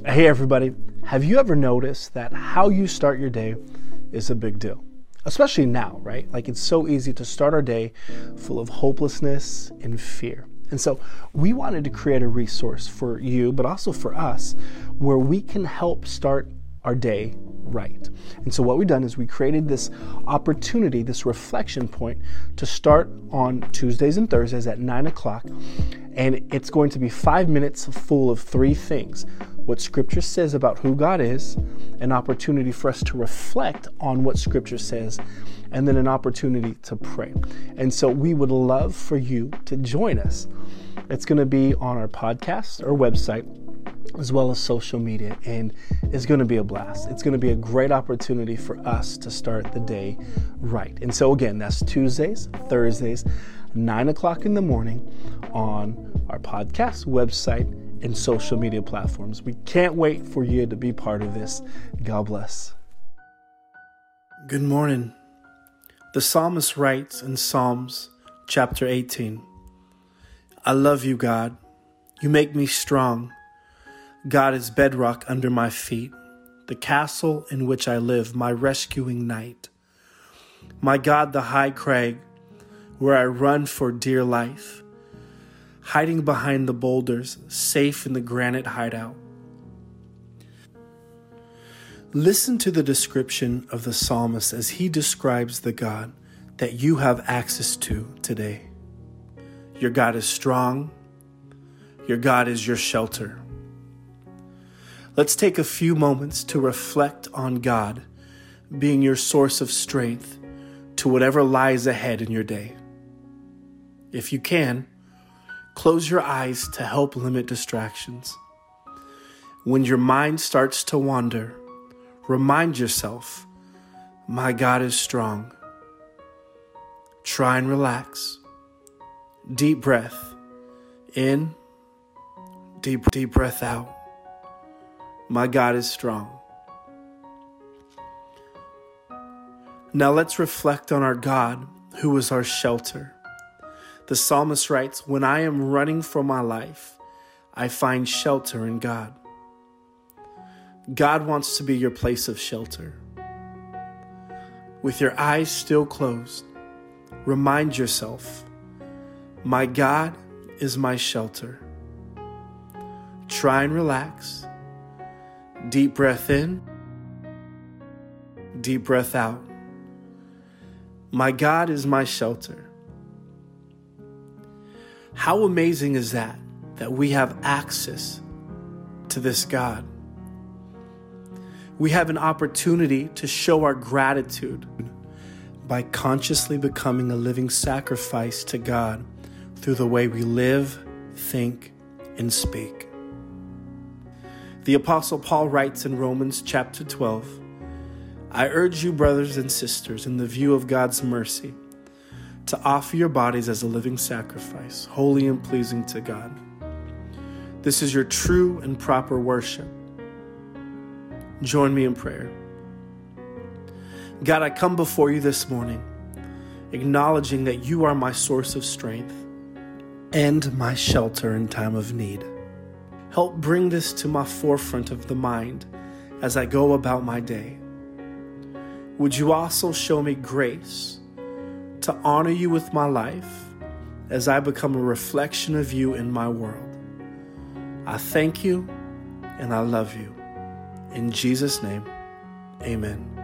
Hey, everybody. Have you ever noticed that how you start your day is a big deal? Especially now, right? Like it's so easy to start our day full of hopelessness and fear. And so we wanted to create a resource for you, but also for us, where we can help start our day right. And so what we've done is we created this opportunity, this reflection point to start on Tuesdays and Thursdays at nine o'clock. And it's going to be five minutes full of three things what Scripture says about who God is, an opportunity for us to reflect on what Scripture says, and then an opportunity to pray. And so we would love for you to join us. It's going to be on our podcast or website as well as social media, and it's going to be a blast. It's going to be a great opportunity for us to start the day right. And so, again, that's Tuesdays, Thursdays, 9 o'clock in the morning on our podcast website and social media platforms. We can't wait for you to be part of this. God bless. Good morning. The psalmist writes in Psalms chapter 18 I love you, God. You make me strong. God is bedrock under my feet, the castle in which I live, my rescuing knight. My God, the high crag, where I run for dear life, hiding behind the boulders, safe in the granite hideout. Listen to the description of the psalmist as he describes the God that you have access to today. Your God is strong, your God is your shelter. Let's take a few moments to reflect on God being your source of strength to whatever lies ahead in your day. If you can, close your eyes to help limit distractions. When your mind starts to wander, remind yourself, My God is strong. Try and relax. Deep breath in, deep, deep breath out. My God is strong. Now let's reflect on our God, who is our shelter. The psalmist writes, When I am running for my life, I find shelter in God. God wants to be your place of shelter. With your eyes still closed, remind yourself, My God is my shelter. Try and relax Deep breath in, deep breath out. My God is my shelter. How amazing is that, that we have access to this God? We have an opportunity to show our gratitude by consciously becoming a living sacrifice to God through the way we live, think, and speak. The Apostle Paul writes in Romans chapter 12 I urge you, brothers and sisters, in the view of God's mercy, to offer your bodies as a living sacrifice, holy and pleasing to God. This is your true and proper worship. Join me in prayer. God, I come before you this morning, acknowledging that you are my source of strength and my shelter in time of need. Help bring this to my forefront of the mind as I go about my day. Would you also show me grace to honor you with my life as I become a reflection of you in my world? I thank you and I love you. In Jesus' name, amen.